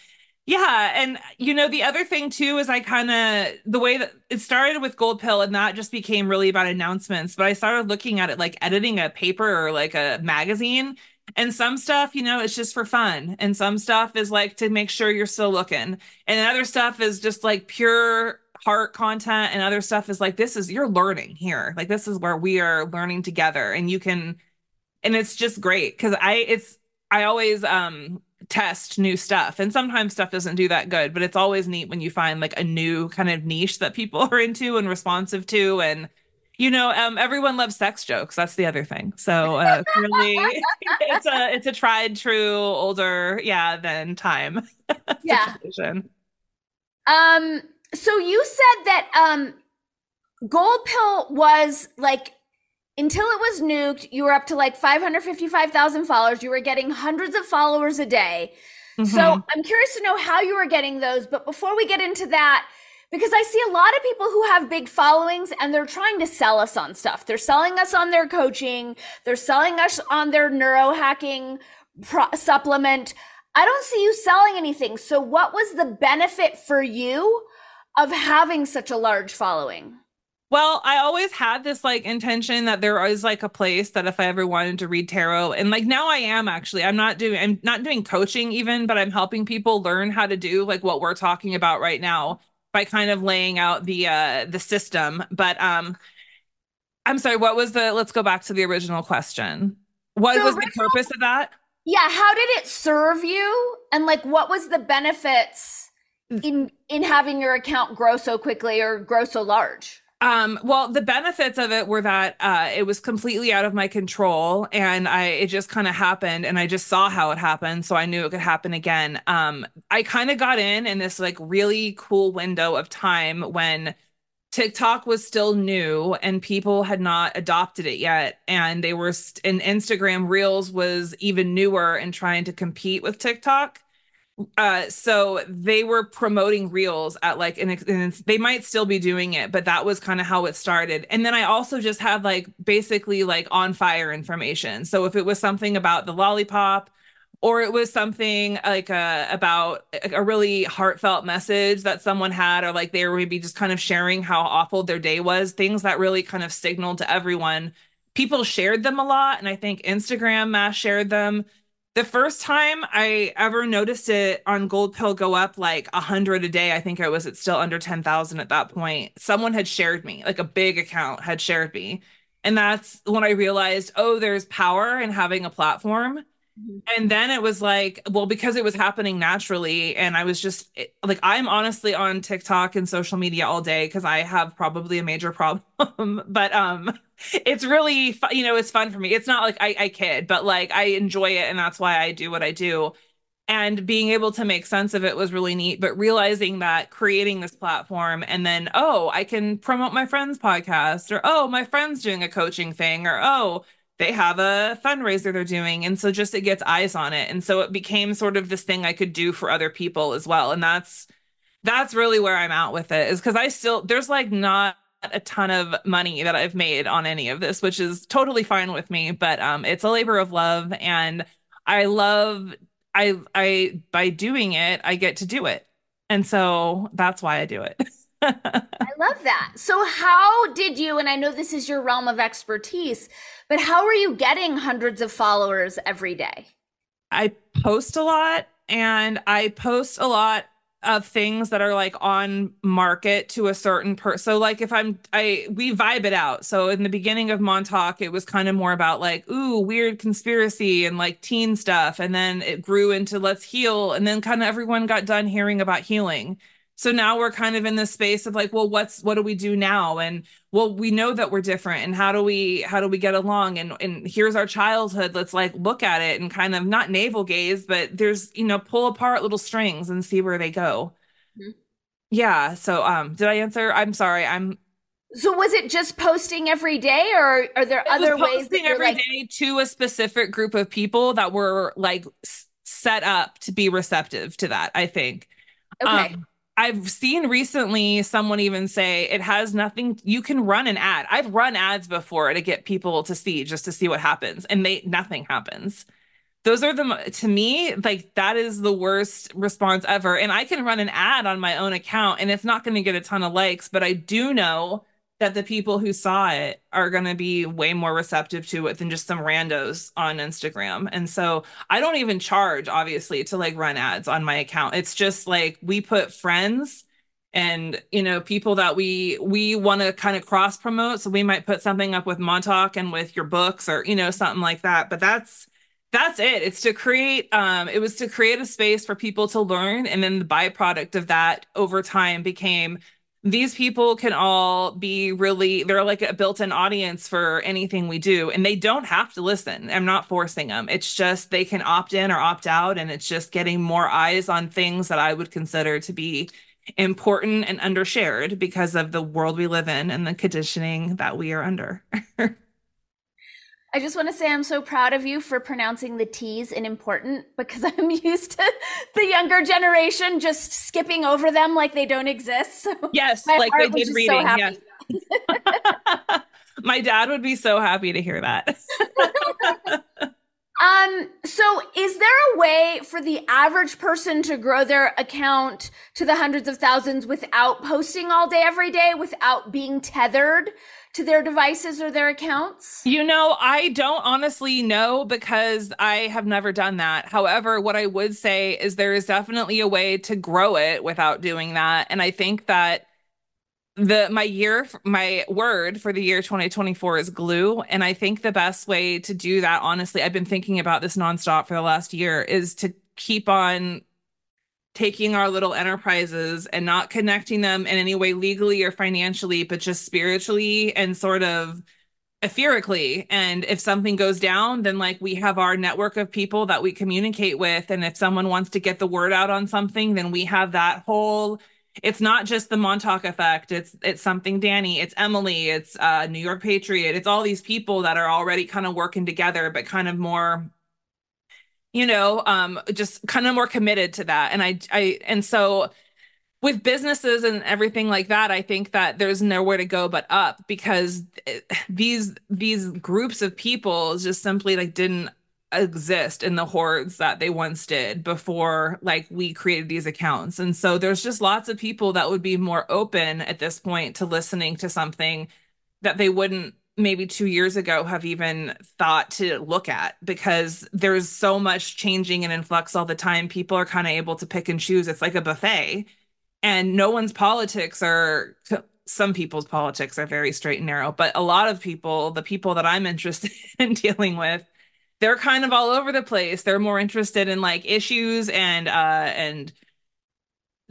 Yeah, and you know the other thing too is I kind of the way that it started with Gold Pill and that just became really about announcements, but I started looking at it like editing a paper or like a magazine and some stuff, you know, it's just for fun and some stuff is like to make sure you're still looking. And other stuff is just like pure heart content and other stuff is like this is you're learning here. Like this is where we are learning together and you can and it's just great cuz I it's I always um test new stuff. And sometimes stuff doesn't do that good, but it's always neat when you find like a new kind of niche that people are into and responsive to. And, you know, um, everyone loves sex jokes. That's the other thing. So uh, really, it's a it's a tried true older, yeah, than time. yeah. Um. So you said that um, Gold Pill was like until it was nuked, you were up to like 555,000 followers. You were getting hundreds of followers a day. Mm-hmm. So I'm curious to know how you were getting those. But before we get into that, because I see a lot of people who have big followings and they're trying to sell us on stuff. They're selling us on their coaching, they're selling us on their neurohacking pro- supplement. I don't see you selling anything. So, what was the benefit for you of having such a large following? Well, I always had this like intention that there is like a place that if I ever wanted to read tarot and like now I am actually I'm not doing I'm not doing coaching even but I'm helping people learn how to do like what we're talking about right now by kind of laying out the uh the system. But um I'm sorry, what was the let's go back to the original question. What so was the purpose of that? Yeah, how did it serve you and like what was the benefits in in having your account grow so quickly or grow so large? Um, well, the benefits of it were that uh, it was completely out of my control, and I it just kind of happened, and I just saw how it happened, so I knew it could happen again. Um, I kind of got in in this like really cool window of time when TikTok was still new and people had not adopted it yet, and they were st- and Instagram Reels was even newer and trying to compete with TikTok uh so they were promoting reels at like and, and they might still be doing it but that was kind of how it started. And then i also just had like basically like on fire information. So if it was something about the lollipop or it was something like uh, about a really heartfelt message that someone had or like they were maybe just kind of sharing how awful their day was things that really kind of signaled to everyone. People shared them a lot and i think instagram mass shared them the first time I ever noticed it on Gold Pill go up like a hundred a day, I think I was at still under ten thousand at that point. Someone had shared me, like a big account had shared me, and that's when I realized, oh, there's power in having a platform. Mm-hmm. And then it was like, well, because it was happening naturally, and I was just like, I'm honestly on TikTok and social media all day because I have probably a major problem. but um, it's really, fu- you know, it's fun for me. It's not like I, I kid, but like I enjoy it, and that's why I do what I do. And being able to make sense of it was really neat. But realizing that creating this platform, and then oh, I can promote my friend's podcast, or oh, my friend's doing a coaching thing, or oh they have a fundraiser they're doing. And so just it gets eyes on it. And so it became sort of this thing i could do for other people as well. And that's that's really where i'm at with it is because i still there's like not a ton of money that i've made on any of this which is totally fine with me. But um it's a labor of love. And i love i i by doing it i get to do it. And so that's why i do it. I love that. So, how did you, and I know this is your realm of expertise, but how are you getting hundreds of followers every day? I post a lot and I post a lot of things that are like on market to a certain person. So like if I'm I we vibe it out. So in the beginning of Montauk, it was kind of more about like, ooh, weird conspiracy and like teen stuff. And then it grew into let's heal. And then kind of everyone got done hearing about healing so now we're kind of in this space of like well what's what do we do now and well we know that we're different and how do we how do we get along? And and here's our childhood. Let's like look at it and kind of not navel gaze but there's you know pull apart little strings and see where they go. Mm-hmm. yeah so um did i answer? I'm sorry i'm so was it just posting every day or are there other ways posting every like... day to a specific group of people that were like set up to be receptive to that i think. Okay. Um, I've seen recently someone even say it has nothing you can run an ad. I've run ads before to get people to see just to see what happens and they nothing happens. Those are the to me like that is the worst response ever and I can run an ad on my own account and it's not going to get a ton of likes, but I do know that the people who saw it are going to be way more receptive to it than just some randos on Instagram. And so I don't even charge, obviously, to like run ads on my account. It's just like we put friends and you know people that we we want to kind of cross promote so we might put something up with montauk and with your books or you know something like that but that's That's it. It's to create, um, it was to create a space for people to learn. And then the byproduct of that over time became these people can all be really, they're like a built in audience for anything we do. And they don't have to listen. I'm not forcing them. It's just they can opt in or opt out. And it's just getting more eyes on things that I would consider to be important and undershared because of the world we live in and the conditioning that we are under. I just want to say I'm so proud of you for pronouncing the T's in important because I'm used to the younger generation just skipping over them like they don't exist. So yes, like they did reading. So yes. my dad would be so happy to hear that. um, so is there a way for the average person to grow their account to the hundreds of thousands without posting all day every day, without being tethered to their devices or their accounts? You know, I don't honestly know because I have never done that. However, what I would say is there is definitely a way to grow it without doing that. And I think that the my year my word for the year 2024 is glue and i think the best way to do that honestly i've been thinking about this nonstop for the last year is to keep on taking our little enterprises and not connecting them in any way legally or financially, but just spiritually and sort of etherically. And if something goes down, then like we have our network of people that we communicate with. And if someone wants to get the word out on something, then we have that whole it's not just the Montauk effect. It's it's something Dani, it's Emily, it's uh New York Patriot, it's all these people that are already kind of working together, but kind of more you know, um, just kind of more committed to that. And I, I, and so with businesses and everything like that, I think that there's nowhere to go but up because these these groups of people just simply like didn't exist in the hordes that they once did before like we created these accounts. And so there's just lots of people that would be more open at this point to listening to something that they wouldn't maybe two years ago have even thought to look at because there's so much changing and influx all the time. People are kind of able to pick and choose. It's like a buffet, and no one's politics are. Some people's politics are very straight and narrow, but a lot of people, the people that I'm interested in dealing with, they're kind of all over the place. They're more interested in like issues and uh and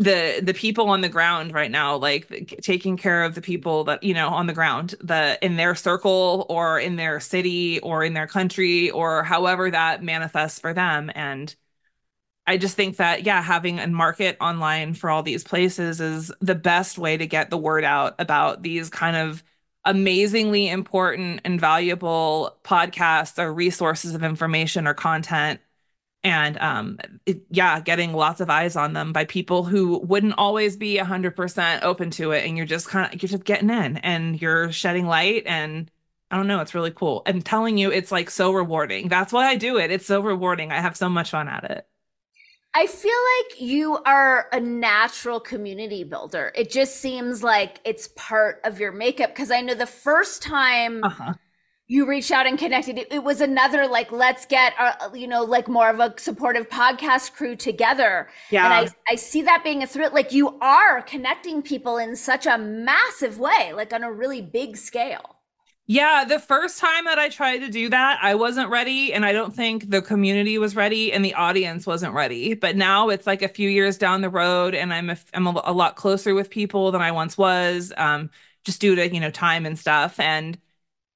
the the people on the ground right now like taking care of the people that you know on the ground the in their circle or in their city or in their country or however that manifests for them. And i just think that yeah having a market online for all these places is the best way to get the word out about these kind of amazingly important and valuable podcasts or resources of information or content and um it, yeah getting lots of eyes on them by people who wouldn't always be 100% open to it. And you're just kind of you're just getting in and you're shedding light. And i don't know it's really cool. I'm telling you it's like so rewarding. That's why i do it. It's so rewarding. I have so much fun at it. I feel like you are a natural community builder. It just seems like it's part of your makeup. Because I know the first time uh-huh you reached out and connected it, it was another like let's get uh, you know like more of a supportive podcast crew together yeah and i i see that being a threat like you are connecting people in such a massive way like on a really big scale yeah, the first time that I tried to do that, I wasn't ready. And I don't think the community was ready and the audience wasn't ready. But now it's like a few years down the road and I'm a, I'm a, a lot closer with people than I once was, um, just due to, you know, time and stuff. And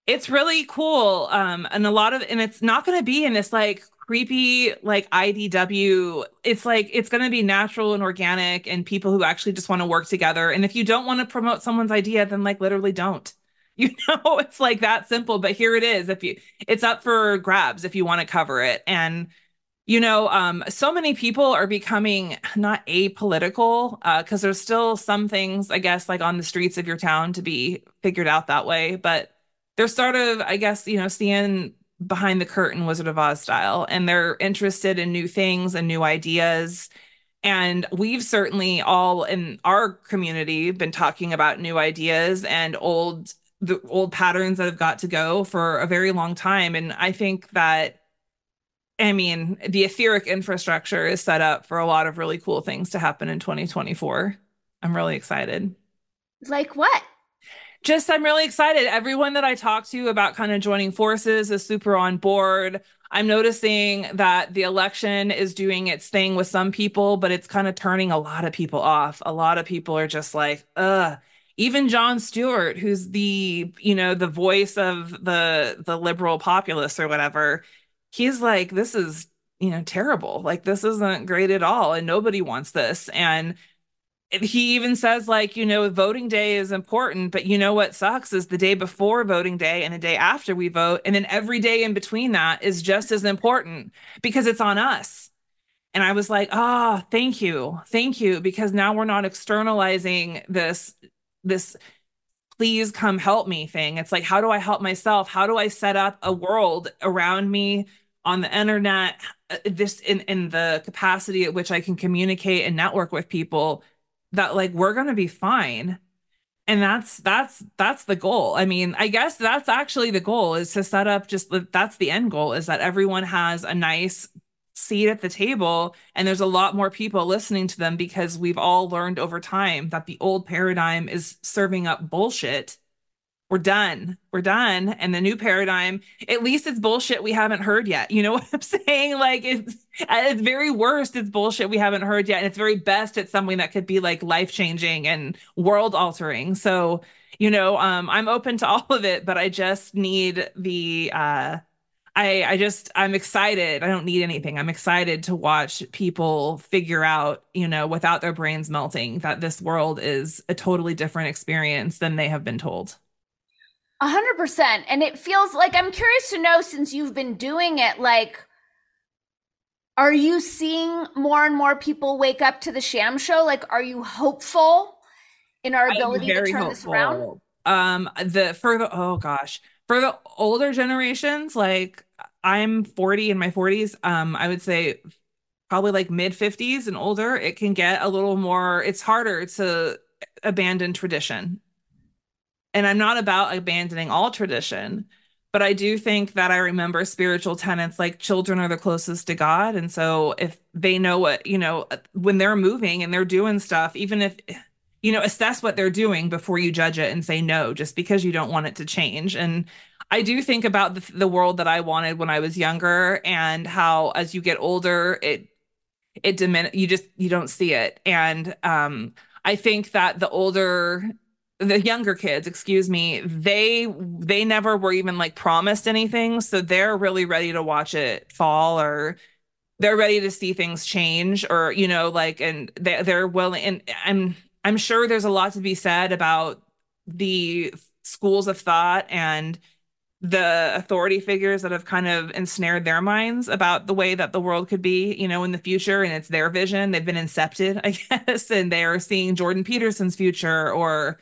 it's really cool. Um, and a lot of, and it's not going to be in this like creepy, like IDW. It's like, it's going to be natural and organic and people who actually just want to work together. And if you don't want to promote someone's idea, then like literally don't. You know, it's like that simple, but here it is. If you, it's up for grabs if you want to cover it. And, you know, um, so many people are becoming not apolitical because uh, there's still some things, I guess, like on the streets of your town to be figured out that way. But they're sort of, I guess, you know, seeing behind the curtain Wizard of Oz style, and they're interested in new things and new ideas. And we've certainly all in our community been talking about new ideas and old the old patterns that have got to go for a very long time. And I think that I mean, the etheric infrastructure is set up for a lot of really cool things to happen in 2024. I'm really excited. Like what? Just I'm really excited. Everyone that I talk to about kind of joining forces is super on board. I'm noticing that the election is doing its thing with some people, but it's kind of turning a lot of people off. A lot of people are just like, ugh. Even Jon Stewart, who's the, you know, the voice of the the liberal populists or whatever, he's like, this is, you know, terrible. Like this isn't great at all. And nobody wants this. And he even says like you know voting day is important but you know what sucks is the day before voting day and the day after we vote and then every day in between that is just as important because it's on us. And i was like ah oh, thank you. Thank you because now we're not externalizing this this please come help me thing. It's like how do i help myself? How do i set up a world around me on the internet uh, this in in the capacity at which i can communicate and network with people that like we're going to be fine. And that's that's that's the goal. I mean i guess that's actually the goal is to set up just that's the end goal is that everyone has a nice seat at the table and there's a lot more people listening to them because we've all learned over time that the old paradigm is serving up bullshit we're done. We're done. And the new paradigm, at least it's bullshit we haven't heard yet. You know what I'm saying? Like it's at its very worst, it's bullshit we haven't heard yet. And it's very best it's something that could be like life changing and world altering. So, you know, um, I'm open to all of it, but I just need the uh I I just I'm excited. I don't need anything. I'm excited to watch people figure out, you know, without their brains melting, that this world is a totally different experience than they have been told. A hundred percent. And it feels like I'm curious to know since you've been doing it, like, are you seeing more and more people wake up to the sham show? Like, are you hopeful in our ability to turn hopeful. this around? Um, the for the oh gosh, for the older generations, like I'm 40 in my 40s, um, I would say probably like mid 50s and older, it can get a little more, it's harder to abandon tradition and I'm not about abandoning all tradition, but I do think that I remember spiritual tenets like children are the closest to God. And so if they know what, you know, when they're moving and they're doing stuff, even if, you know, assess what they're doing before you judge it and say no, just because you don't want it to change. And I do think about the, the world that I wanted when I was younger and how as you get older, it, it dimin you just, you don't see it. And, um, I think that the older the younger kids excuse me they they never were even like promised anything so they're really ready to watch it fall or they're ready to see things change or you know like and they, they're willing and i'm i'm sure there's a lot to be said about the schools of thought and the authority figures that have kind of ensnared their minds about the way that the world could be, you know, in the future. And it's their vision. They've been incepted, I guess, and they're seeing Jordan Peterson's future or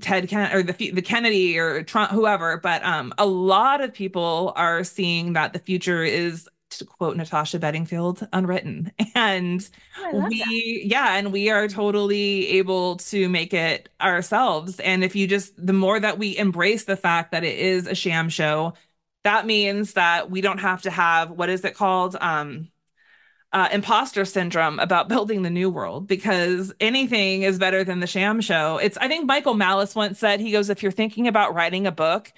Ted Ken or the the Kennedy or Trump, whoever, but um, a lot of people are seeing that the future is, to quote Natasha Bedingfield, unwritten, and oh, we, that. yeah, and we are totally able to make it ourselves. And if you just, the more that we embrace the fact that it is a sham show, that means that we don't have to have what is it called, um, uh, imposter syndrome about building the new world because anything is better than the sham show. It's, I think Michael Malice once said, he goes, if you're thinking about writing a book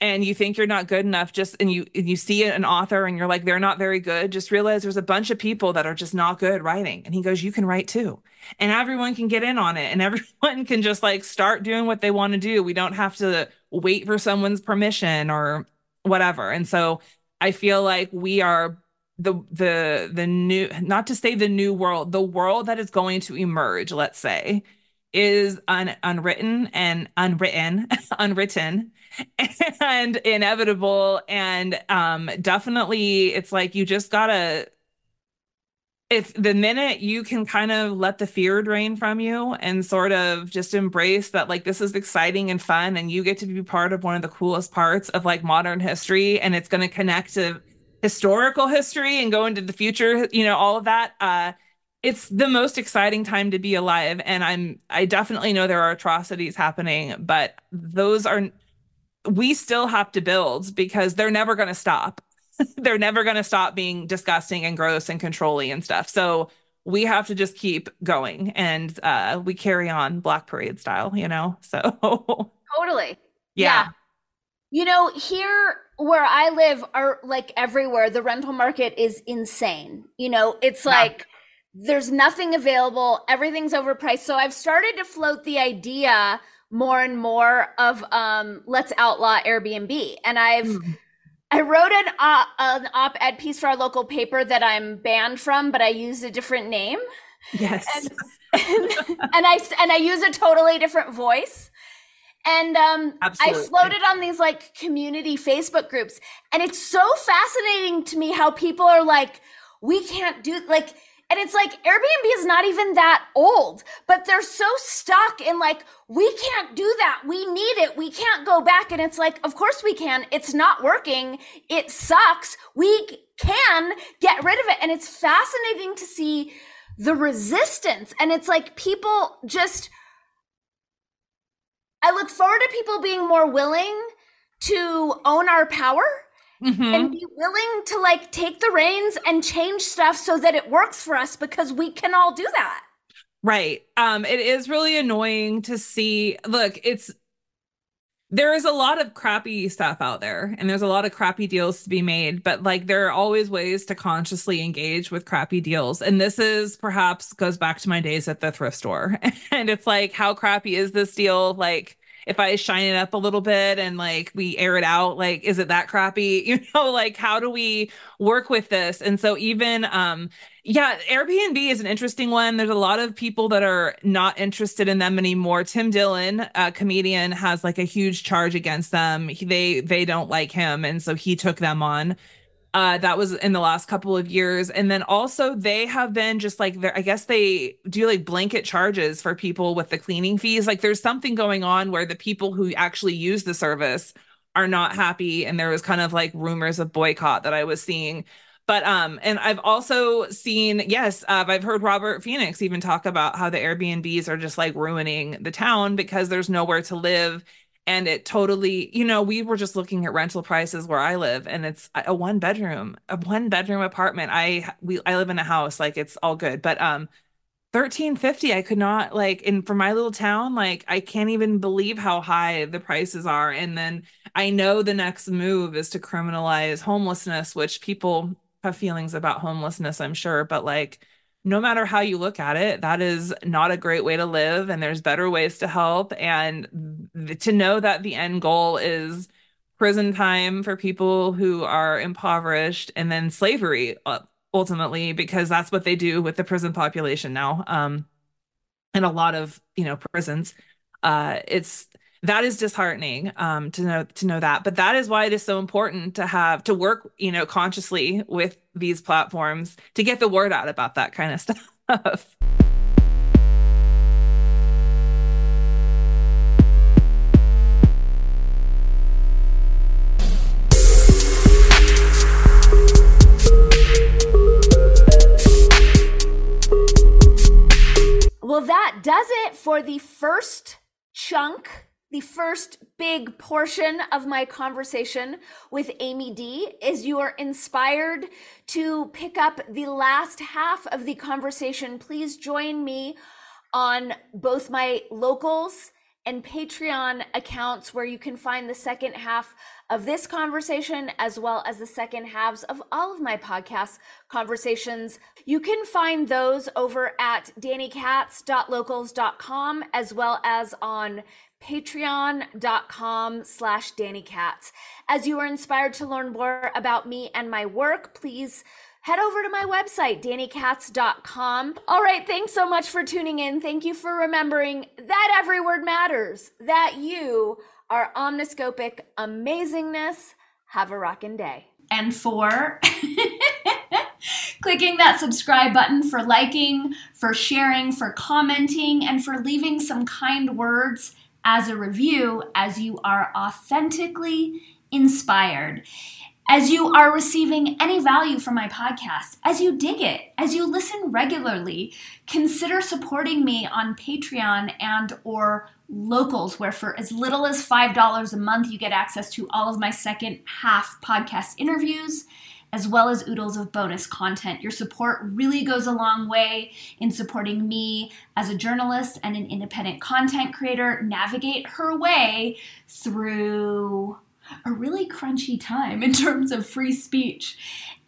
and you think you're not good enough, just, and you, and you see an author and you're like, they're not very good, just realize there's a bunch of people that are just not good writing. And he goes, you can write too. And everyone can get in on it and everyone can just like start doing what they want to do. We don't have to wait for someone's permission or whatever. And so I feel like we are the the the new not to say the new world the world that is going to emerge let's say is un, unwritten and unwritten unwritten and inevitable. And um definitely it's like you just gotta if the minute you can kind of let the fear drain from you and sort of just embrace that like this is exciting and fun and you get to be part of one of the coolest parts of like modern history and it's going to connect to historical history and go into the future, you know, all of that. Uh, it's the most exciting time to be alive. And I'm, I definitely know there are atrocities happening, but those are, we still have to build because they're never going to stop. they're never going to stop being disgusting and gross and controlling and stuff. So we have to just keep going and uh, we carry on Black Parade style, you know? So totally. yeah. Yeah. You know, here where I live are like everywhere, the rental market is insane. You know, it's Yeah. like there's nothing available, everything's overpriced. So I've started to float the idea more and more of um let's outlaw Airbnb. And I've Mm. I wrote an op- an op-ed piece for our local paper that I'm banned from, but I used a different name. Yes. and, and I and I use a totally different voice. And um, I floated on these like community Facebook groups, and it's so fascinating to me how people are like, we can't do like, and it's like Airbnb is not even that old, but they're so stuck in like, we can't do that, we need it, we can't go back, and it's like, of course we can. It's not working. It sucks. We can get rid of it, and it's fascinating to see the resistance. And it's like people just, I look forward to people being more willing to own our power Mhm. and be willing to like take the reins and change stuff so that it works for us because we can all do that. Right. Um, it is really annoying to see. Look, it's there is a lot of crappy stuff out there and there's a lot of crappy deals to be made, but like there are always ways to consciously engage with crappy deals. And this is perhaps goes back to my days at the thrift store. And it's like, how crappy is this deal? Like if I shine it up a little bit and like we air it out, like is it that crappy? You know, like how do we work with this? And so even um yeah, Airbnb is an interesting one. There's a lot of people that are not interested in them anymore. Tim Dillon, a comedian, has like a huge charge against them. He, they they don't like him, and so he took them on. Uh, that was in the last couple of years, and then also they have been just like I guess they do like blanket charges for people with the cleaning fees. Like there's something going on where the people who actually use the service are not happy, and there was kind of like rumors of boycott that I was seeing. But um, and I've also seen, yes, uh, I've heard Robert Phoenix even talk about how the Airbnbs are just like ruining the town because there's nowhere to live. And it totally, you know, we were just looking at rental prices where I live, and it's a one bedroom, a one bedroom apartment. I we I live in a house, like it's all good, but um, thirteen fifty. I could not like in for my little town, like I can't even believe how high the prices are. And then I know the next move is to criminalize homelessness, which people have feelings about homelessness, I'm sure, but like no matter how you look at it, that is not a great way to live, and there's better ways to help. And th- to know that the end goal is prison time for people who are impoverished and then slavery uh, ultimately, because that's what they do with the prison population now. Um, in a lot of you know prisons, uh, it's that is disheartening um to know to know that. But that is why it is so important to have to work you know consciously with these platforms to get the word out about that kind of stuff. Well, that does it for the first chunk, the first big portion of my conversation with Amy Dee. Is you are inspired to pick up the last half of the conversation, please join me on both my locals and Patreon accounts where you can find the second half of this conversation as well as the second halves of all of my podcast conversations. You can find those over at danikatz.locals.com as well as on patreon.com slash danikatz. As you are inspired to learn more about me and my work, please head over to my website, danikatz.com. All right, thanks so much for tuning in. Thank you for remembering that every word matters, that you are omniscopic amazingness. Have a rockin' day. and for clicking that subscribe button, for liking, for sharing, for commenting, and for leaving some kind words as a review as you are authentically inspired. as you are receiving any value from my podcast, as you dig it, as you listen regularly, consider supporting me on Patreon and or locals where for as little as $5 a month you get access to all of my second half podcast interviews as well as oodles of bonus content. Your support really goes a long way in supporting me as a journalist and an independent content creator navigate her way through a really crunchy time in terms of free speech.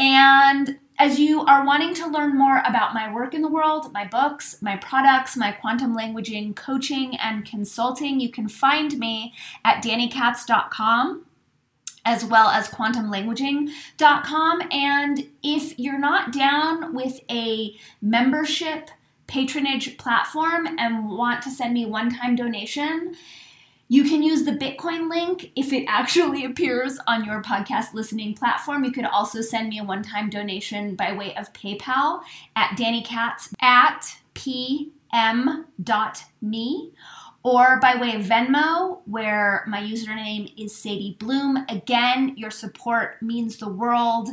And as you are wanting to learn more about my work in the world, my books, my products, my quantum languaging coaching and consulting, you can find me at danikatz.com as well as quantumlanguaging.com. And if you're not down with a membership patronage platform and want to send me one time donation, you can use the Bitcoin link if it actually appears on your podcast listening platform. You could also send me a one time donation by way of PayPal at danikatz at pm.me or by way of Venmo, where my username is Sadie Bloom. Again, your support means the world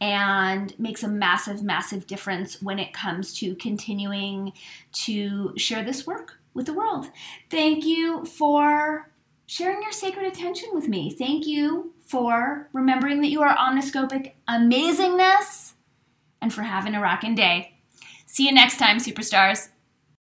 and makes a massive, massive difference when it comes to continuing to share this work with the world. Thank you for sharing your sacred attention with me. Thank you for remembering that you are omniscopic amazingness and for having a rockin' day. See you next time, superstars.